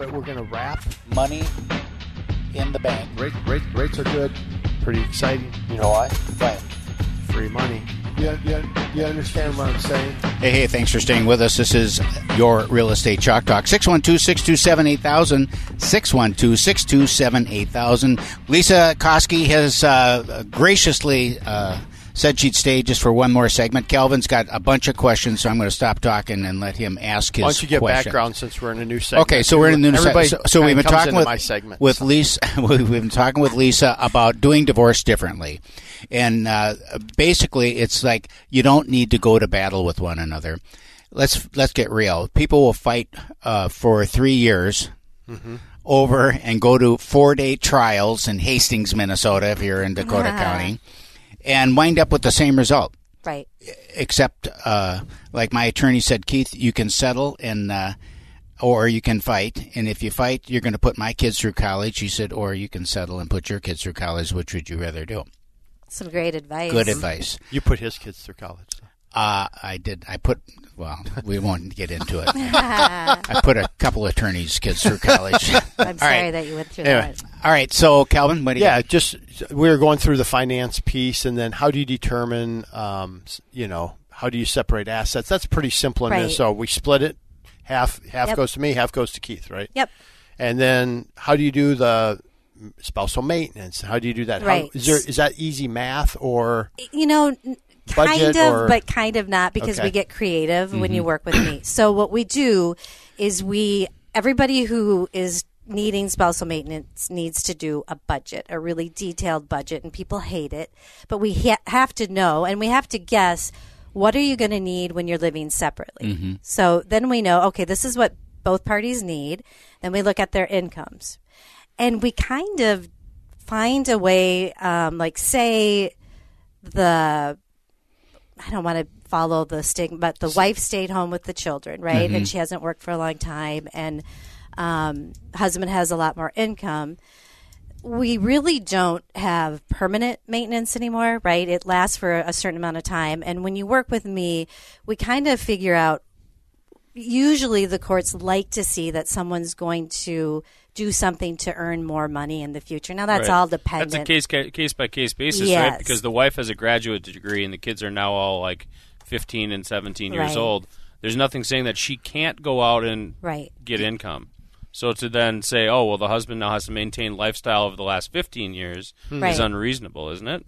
But we're going to wrap Money in the bank. rate, rate, rates are good, pretty exciting. You know why? Why? Free money. You, you, you understand what I'm saying? Hey, hey, thanks for staying with us. This is your Real Estate Chalk Talk. 612 627 8000. 612 627 8000. Lesa Koski has uh, graciously uh, said she'd stay just for one more segment. Calvin's got a bunch of questions, so I'm going to stop talking and let him ask his Why don't you get questions. background since we're in a new segment? Okay, so we're in a new segment. So, so we've been talking with my segment. with Lesa. We've been talking with Lesa about doing divorce differently, and uh, basically, it's like you don't need to go to battle with one another. Let's let's get real. People will fight uh, for three years. Mm-hmm. Over and go to four day trials in Hastings, Minnesota, if you're in Dakota County, and wind up with the same result Right. except uh, like my attorney said, Keith, you can settle and uh, or you can fight, and if you fight, you're going to put my kids through college. He said, or you can settle and put your kids through college. Which would you rather do? Some great advice. Good advice. you put his kids through college. Uh, I did. I put. Well, we won't get into it. I put a couple attorneys' kids through college. I'm sorry right. that you went through Anyway. that. All right. So, Calvin, what do you? Yeah, just we were going through the finance piece, and then how do you determine, um, you know, how do you separate assets? That's pretty simple in Right. this. So we split it. Half half Yep. goes to me, half goes to Keith, right? Yep. And then how do you do the spousal maintenance? How do you do that? Right. is there is that easy math or You know, n- Budget kind of, or- but kind of not because Okay. we get creative when you work with me. So what we do is we everybody who is needing spousal maintenance needs to do a budget, a really detailed budget, and people hate it. But we ha- have to know, and we have to guess what are you going to need when you're living separately. So then we know, okay, this is what both parties need. Then we look at their incomes, and we kind of find a way, um, like say the I don't want to follow the stigma, but the wife stayed home with the children, right? And she hasn't worked for a long time, and um, husband has a lot more income. We really don't have permanent maintenance anymore, right? It lasts for a certain amount of time, and when you work with me, we kind of figure out. Usually, the courts like to see that someone's going to do something to earn more money in the future. Now, that's Right. all dependent. That's a case ca- case by case basis, Yes. right? Because the wife has a graduate degree and the kids are now all like 15 and 17 years Right. old. There's nothing saying that she can't go out and Right. get income. So to then say, oh well, the husband now has to maintain lifestyle over the last 15 years hmm. Right. is unreasonable, isn't it?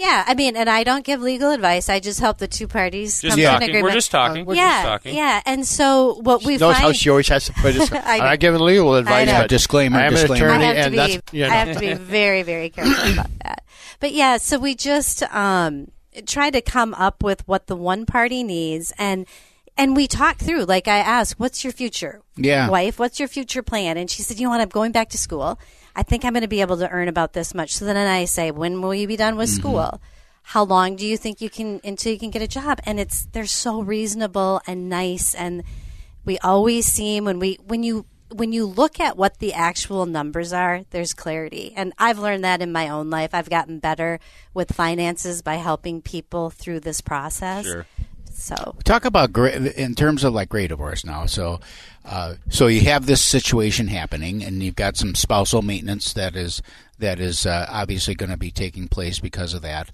Yeah, I mean, and I don't give legal advice. I just help the two parties Just come to an talking. agreement. We're just talking. We're yeah, just talking. yeah. And so what we notice find, how she always has to put his, I I'm not giving legal advice, know. but Disclaimer, I am disclaimer. an I attorney, have to and be, that's you know, I have to be very, very careful about that. But yeah, so we just um, try to come up with what the one party needs, and and we talk through. Like I asked, "What's your future, Yeah. wife? What's your future plan?" And she said, "You know what? I'm going back to school. I think I'm going to be able to earn about this much." So then I say, "When will you be done with mm-hmm. school?" How long do you think you can until you can get a job? And it's they're so reasonable and nice, and we always seem when we when you when you look at what the actual numbers are, there's clarity. And I've learned that in my own life. I've gotten better with finances by helping people through this process. Sure. So Talk about in terms of like gray divorce now. So, uh, so you have this situation happening, and you've got some spousal maintenance that is that is uh, obviously going to be taking place because of that.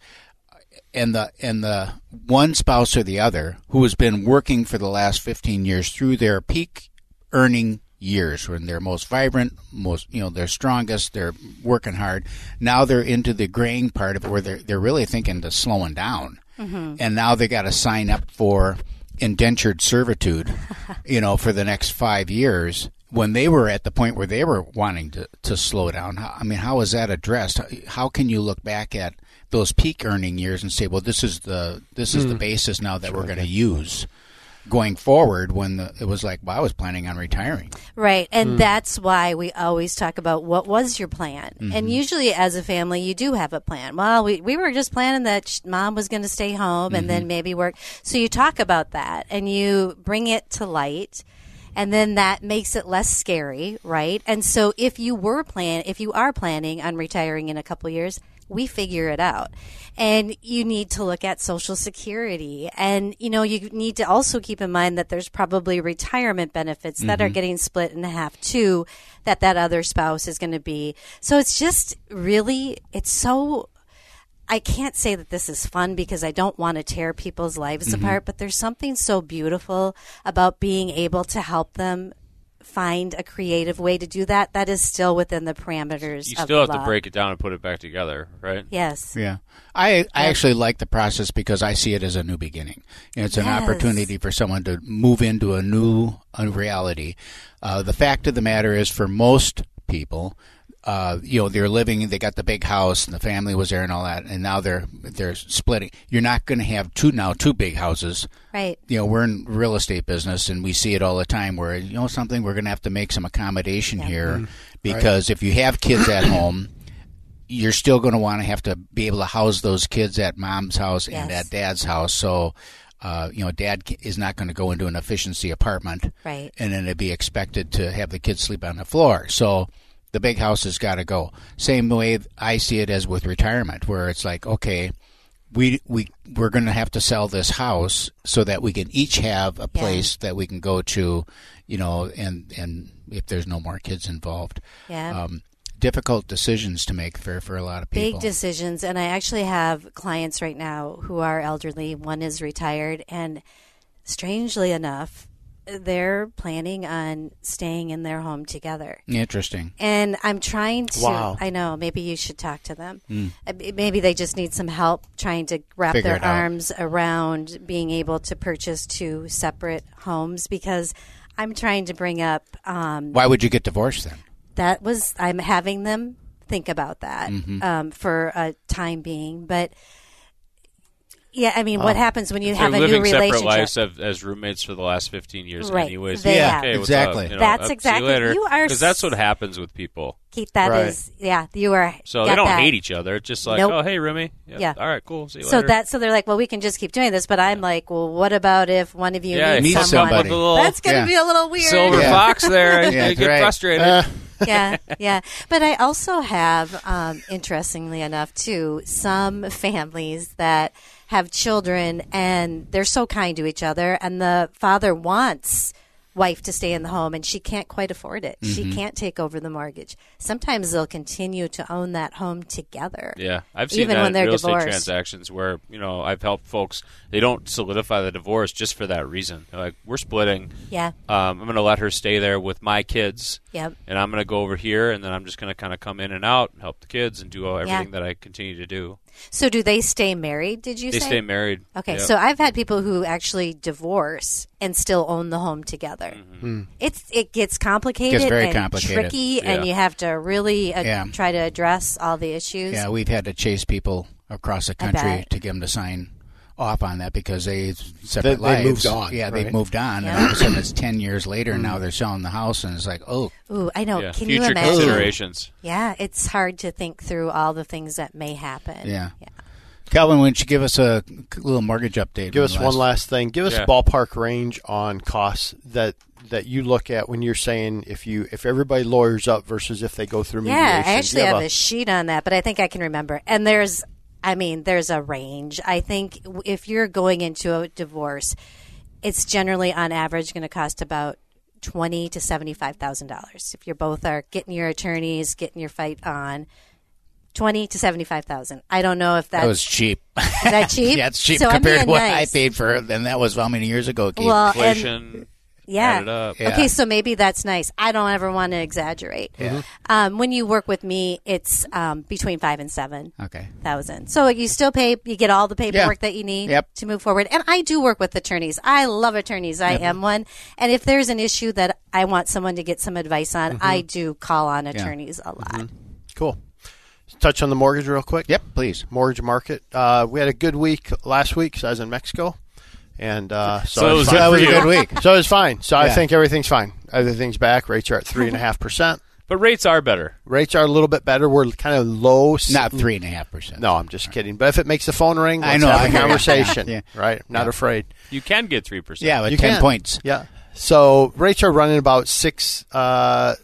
And the and the one spouse or the other who has been working for the last fifteen years through their peak earning years when they're most vibrant, most you know they're strongest, they're working hard. Now they're into the graying part of where they're they're really thinking to slowing down, Mm-hmm. and now they got to sign up for indentured servitude, you know, for the next five years. When they were at the point where they were wanting to, to slow down, I mean, how is that addressed? How, how can you look back at those peak earning years and say, well, this is the this is the hmm. basis now that we're going to use? Going forward when the, it was like, well, I was planning on retiring. Right. And Hmm. that's why we always talk about what was your plan. Mm-hmm. And usually, as a family, you do have a plan. Well, we, we were just planning that mom was going to stay home and Mm-hmm. then maybe work. So you talk about that and you bring it to light. And then that makes it less scary, right? And so if you were plan, if you are planning on retiring in a couple years, we figure it out. And you need to look at social security. And, you know, you need to also keep in mind that there's probably retirement benefits that are mm-hmm. getting split in half too, that that other spouse is going to be. So it's just really, it's so, I can't say that this is fun because I don't want to tear people's lives mm-hmm. apart, but there's something so beautiful about being able to help them find a creative way to do that that is still within the parameters You of still have to break it down and put it back together, right? Yes. Yeah. I, I actually like the process because I see it as a new beginning. It's an Yes. opportunity for someone to move into a new a reality. Uh, the fact of the matter is, for most people, uh, you know, they're living, they got the big house and the family was there and all that, and now they're they're splitting. You're not going to have two now two big houses. Right. You know, we're in real estate business and we see it all the time where, you know, something we're going to have to make some accommodation here because if you have kids at home, you're still going to want to have to be able to house those kids at mom's house and at dad's house. So, uh, you know, dad is not going to go into an efficiency apartment, Right. And then it'd be expected to have the kids sleep on the floor. So, the big house has got to go. Same way I see it as with retirement, where it's like, okay, we we we're going to have to sell this house so that we can each have a Yeah. place that we can go to, you know, and and if there's no more kids involved, Yeah. um, difficult decisions to make for for a lot of people. Big decisions. And I actually have clients right now who are elderly. One is retired. And strangely enough, they're planning on staying in their home together. Interesting. And I'm trying to. Wow. I know. Maybe you should talk to them. Uh, Maybe they just need some help trying to wrap Figure their it out. arms around being able to purchase two separate homes because I'm trying to bring up. Um, Why would you get divorced then? that was I'm having them think about that Mm-hmm. um, for a time being, but yeah, I mean, what happens when you They're have a new living separate relationship? lives as, as roommates for the last 15 years Right. anyways. They Yeah, okay, Exactly. up? You know, That's uh, see exactly- you later. you are Because that's what happens with people. Keith, that Right. is, yeah, you are. So they don't that. hate each other. It's just like, Nope. oh, hey, Rumi. Yeah. All right, cool. See you So later. that so they're like, well, we can just keep doing this, but I'm like, well, what about if one of you yeah, needs meet someone? up with somebody. little That's going to Yeah. be a little weird. silver Yeah. fox there. Yeah, you get right. frustrated. Yeah, yeah. But I also have, um, interestingly enough, too, some families that have children and they're so kind to each other, and the father wants wife to stay in the home and she can't quite afford it. She can't take over the mortgage. Sometimes they'll continue to own that home together. Yeah, I've seen Even that when they're real estate transactions where you know I've helped folks. They don't solidify the divorce just for that reason. They're like, we're splitting. Yeah. Um, I'm going to let her stay there with my kids. Yep. And I'm going to go over here, and then I'm just going to kind of come in and out and help the kids and do all- everything that I continue to do. So do they stay married, did you They say? stay married. Okay, Yep. so I've had people who actually divorce and still own the home together. It's it gets complicated Gets very and complicated. tricky, and you have to really uh, Yeah. try to address all the issues. Yeah, we've had to chase people across the country to get them to sign off on that because they separate they lives. moved on, Yeah, they've moved on, Yeah. and all of a sudden it's ten years later, and now mm. they're selling the house, and it's like, oh, Ooh, I know. Yeah. Can you Future imagine? considerations. Yeah, it's hard to think through all the things that may happen. Yeah. yeah. Calvin, why don't you give us a little mortgage update? Give us the one last thing. Give us Yeah. a ballpark range on costs that that you look at when you're saying if you if everybody lawyers up versus if they go through mediation. Yeah, I Do you actually have a- a sheet on that, but I think I can remember. And there's, I mean, there's a range. I think if you're going into a divorce, it's generally on average going to cost about twenty to seventy five thousand dollars. If you're both are getting your attorneys, getting your fight on, twenty to seventy five thousand. I don't know if that's That was cheap. is that cheap. yeah, it's cheap So compared to what nice. I paid for it, and that was how many years ago, Keith? Well, and- Inflation. Yeah. add it up. Yeah. Okay, so maybe that's nice. I don't ever want to exaggerate. Um, when you work with me, it's um, between five and seven okay. thousand. So you still pay. You get all the paperwork Yeah. that you need Yep. to move forward. And I do work with attorneys. I love attorneys. I am one. And if there's an issue that I want someone to get some advice on, I do call on attorneys a lot. cool. Touch on the mortgage real quick. Yep, please. Mortgage market. Uh, we had a good week last week 'cause I was in Mexico, and uh, so, So it was fine. that was for a good week. So it's fine. So I think everything's fine. Everything's back. Rates are at three and a half percent. But rates are better. Rates are a little bit better. We're kind of low. Not three and a half percent. No, I'm just kidding. But if it makes the phone ring, I let's know, have I a conversation. Yeah. Right? Not Yeah. afraid. You can get three percent. Yeah, with You ten can. points. Yeah. So rates are running about six, uh,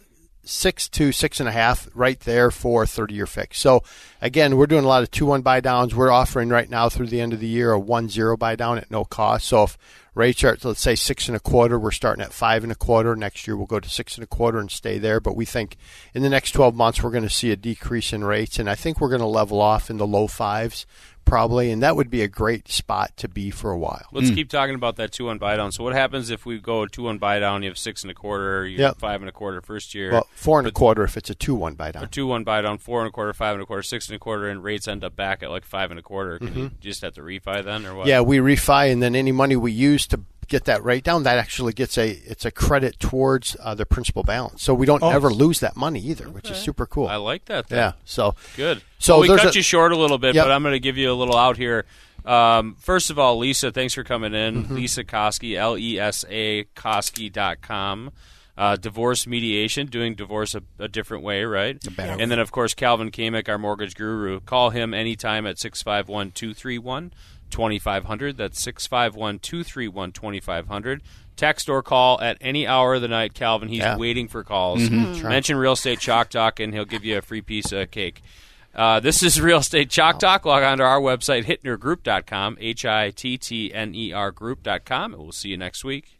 six to six and a half right there for a 30 year fix. So again, we're doing a lot of two one buy downs. We're offering right now through the end of the year a one zero buy down at no cost. So if rates are let's say six and a quarter, we're starting at five and a quarter. Next year we'll go to six and a quarter and stay there. But we think in the next 12 months we're going to see a decrease in rates, and I think we're going to level off in the low fives probably, and that would be a great spot to be for a while. Let's hmm. keep talking about that two one buy down. So what happens if we go two one buy down? You have six and a quarter. You Yep. have five and a quarter first year. Well, four and a quarter if it's a two one buy down. Or two one buy down, four and a quarter, five and a quarter, six and a quarter, and rates end up back at like five and a quarter. Can you mm-hmm. just have to refi then, or what? Yeah, we refi, and then any money we use to get that rate down, that actually gets a it's a credit towards uh, the principal balance. So we don't ever lose that money either, which is super cool. I like that. Then. yeah. So Good. So So we cut a- you short a little bit, Yep. but I'm going to give you a little out here. Um, first of all, Lesa, thanks for coming in. Mm-hmm. Lesa Koski, L E S A Koski.com. Uh, divorce mediation, doing divorce a, a different way, right? better And then, of course, Calvin Kamek, our mortgage guru. Call him anytime at 651 231 2500. That's 651 231 2500. Text or call at any hour of the night, Calvin. He's Yeah. waiting for calls. Mention Real Estate Chalk Talk, and he'll give you a free piece of cake. Uh, this is Real Estate Chalk Talk. Log on to our website, hittnergroup.com, H I T T N E R group.com, and we'll see you next week.